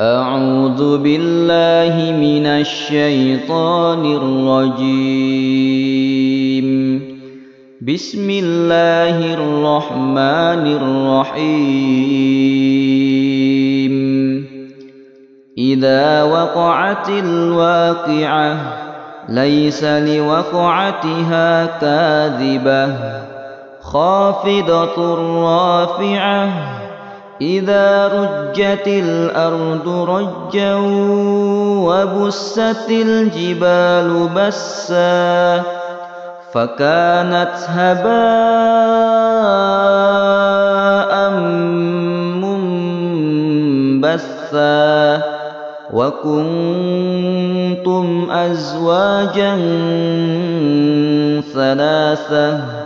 أعوذ بالله من الشيطان الرجيم. بسم الله الرحمن الرحيم. إذا وقعت الواقعة ليس لوقعتها كاذبة. خافضة رافعة. إذا رجت الأرض رجا وبست الجبال بسا فكانت هباء منبثا وكنتم أزواجا ثلاثة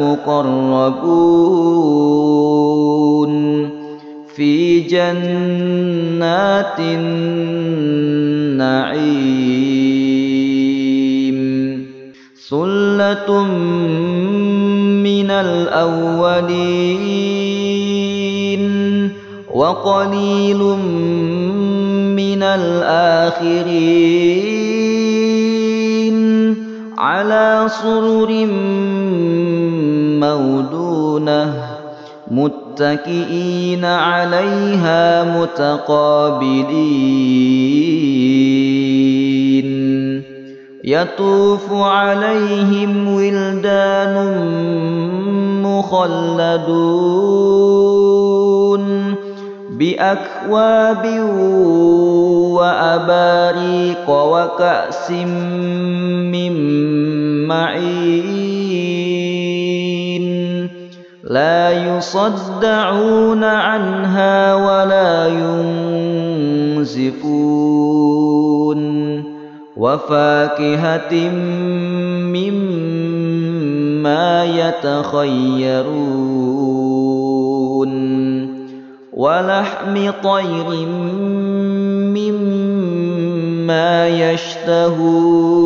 المقربون في جنات النعيم. ثلة من الأولين وقليل من الآخرين. على سرر مودونه متكئين عليها متقابلين يطوف عليهم ولدان مخلدون بأكواب وأباريق وكأس من معين لا يصدعون عنها ولا ينزفون. وفاكهة مما يتخيرون. ولحم طير مما يشتهون.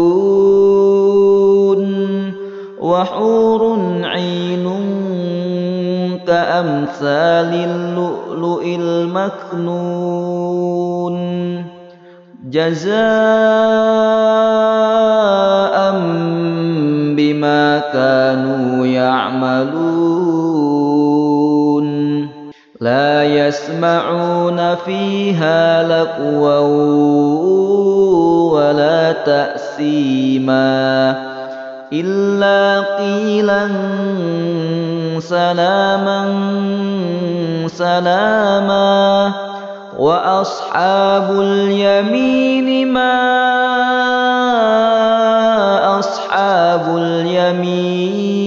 وحور عين كأمثال اللؤلؤ المكنون. جزاء بما كانوا يعملون. لا يسمعون فيها لقوا ولا تأثيما إلا قيلا سلاما سلاما. وأصحاب اليمين ما أصحاب اليمين.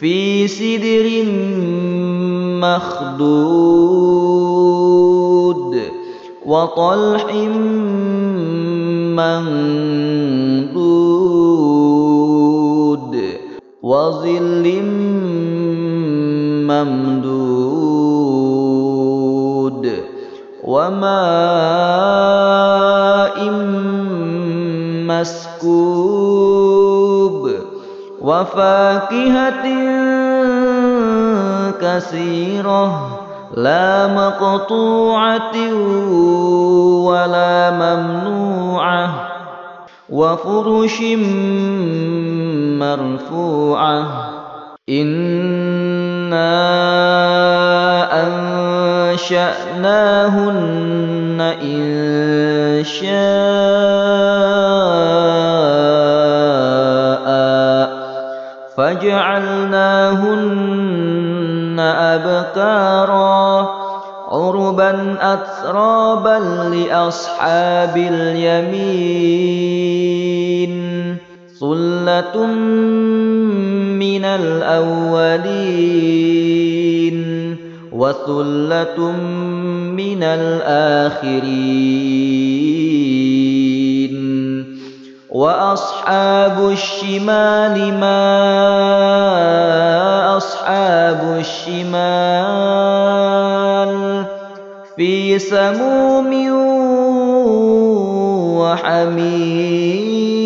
في سدر مخدود وطلح منضود وظل ممدود وماء مسكوب وفاكهة كثيرة لا مقطوعة ولا ممنوعة وفرش مرفوعة. إنا أنشأناهن إن شاء فجعلناهن أبكارا عربا أترابا لأصحاب اليمين ثلة من الأولين وثلة من الآخرين وأصحاب الشمال ما أصحاب الشمال في سموم وحميم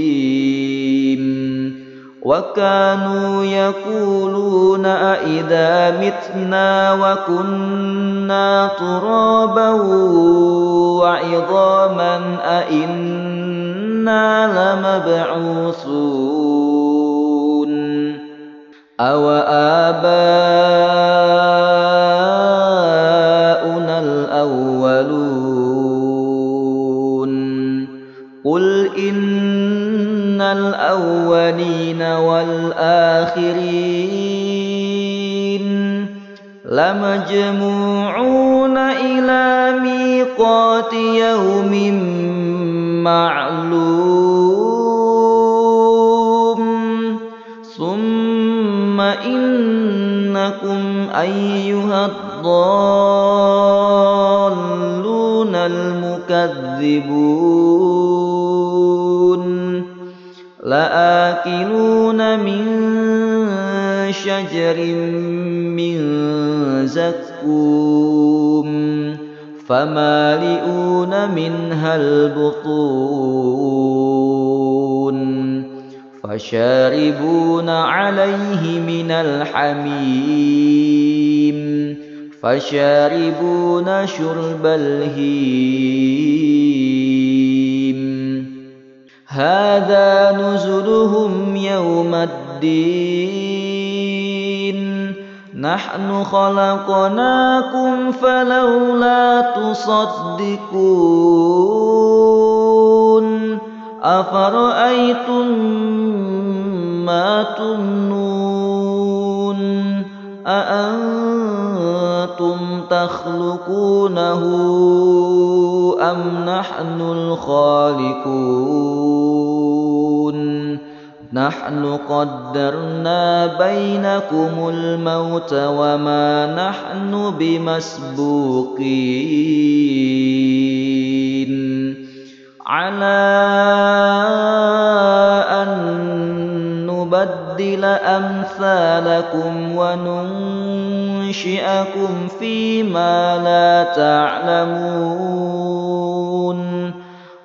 وكانوا يقولون أئذا متنا وكنا ترابا وعظاما أئنا لمبعوثون أو آباؤنا لمجموعون إلى ميقات يوم معلوم. ثم إنكم أيها الضالون المكذبون. لآكلون من شجر من زكوم فمالئون منها البطون فشاربون عليه من الحميم فشاربون شرب الهيم هذا نزلهم يوم الدين نحن خلقناكم فلولا تصدقون. أفرأيتم ما تمنون؟ أأنتم تخلقونه أم نحن الخالقون؟ نحن قدرنا بينكم الموت وما نحن بمسبوقين. على أن نبدل أمثالكم وننشئكم فيما لا تعلمون.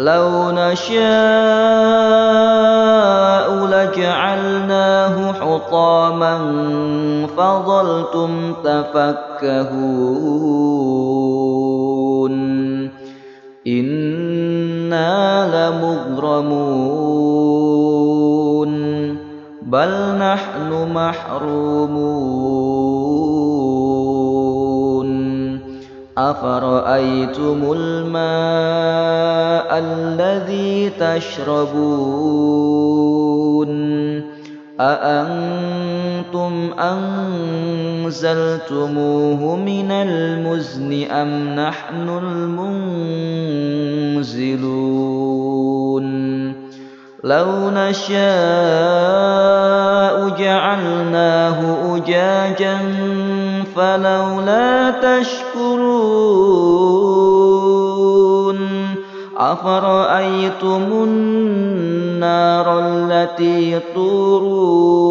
لو نشاء لجعلناه حطاما فظلتم تفكهون. إنا لمغرمون. بل نحن محرومون. أفرأيتم الماء الذي تشربون؟ أأنتم أنزلتموه من المزن أم نحن المنزلون؟ لو نشاء جعلناه أجاجا فلولا تشكرون أفرأيتم النار التي تورون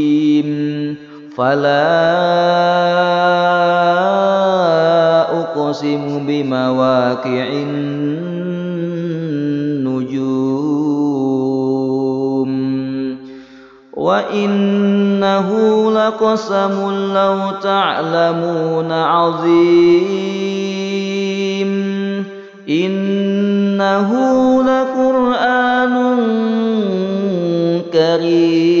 فلا أقسم بمواقع النجوم وإنه لقسم لو تعلمون عظيم إنه لقرآن كريم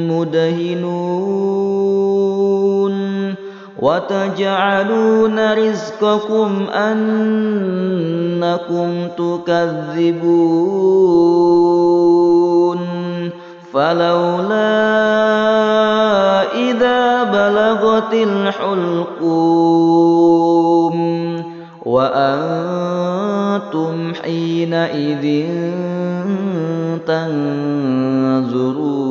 مدهنون وتجعلون رزقكم أنكم تكذبون فلولا إذا بلغت الحلقوم وأنتم حينئذ تنظرون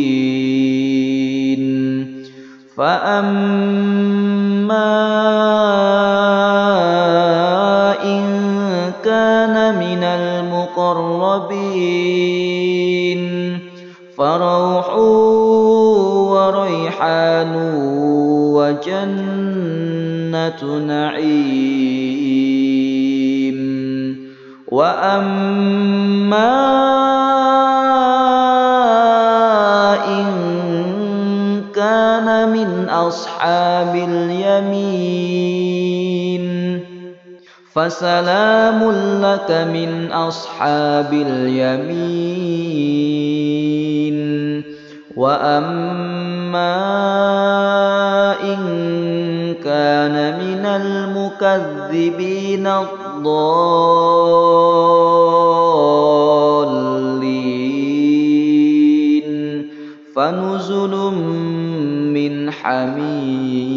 فأما إن كان من المقربين فروح وريحان وجنة نعيم وأما أصحاب اليمين. فسلام لك من أصحاب اليمين. وأما إن كان من المكذبين الضالين. فنزل من حميم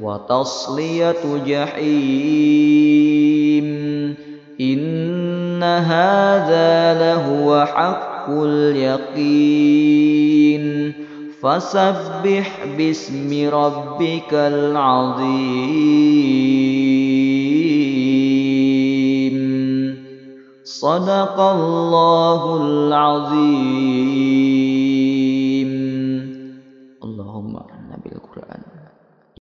وتصلية جحيم. إن هذا لهو حق اليقين. فسبح باسم ربك العظيم. صدق الله العظيم.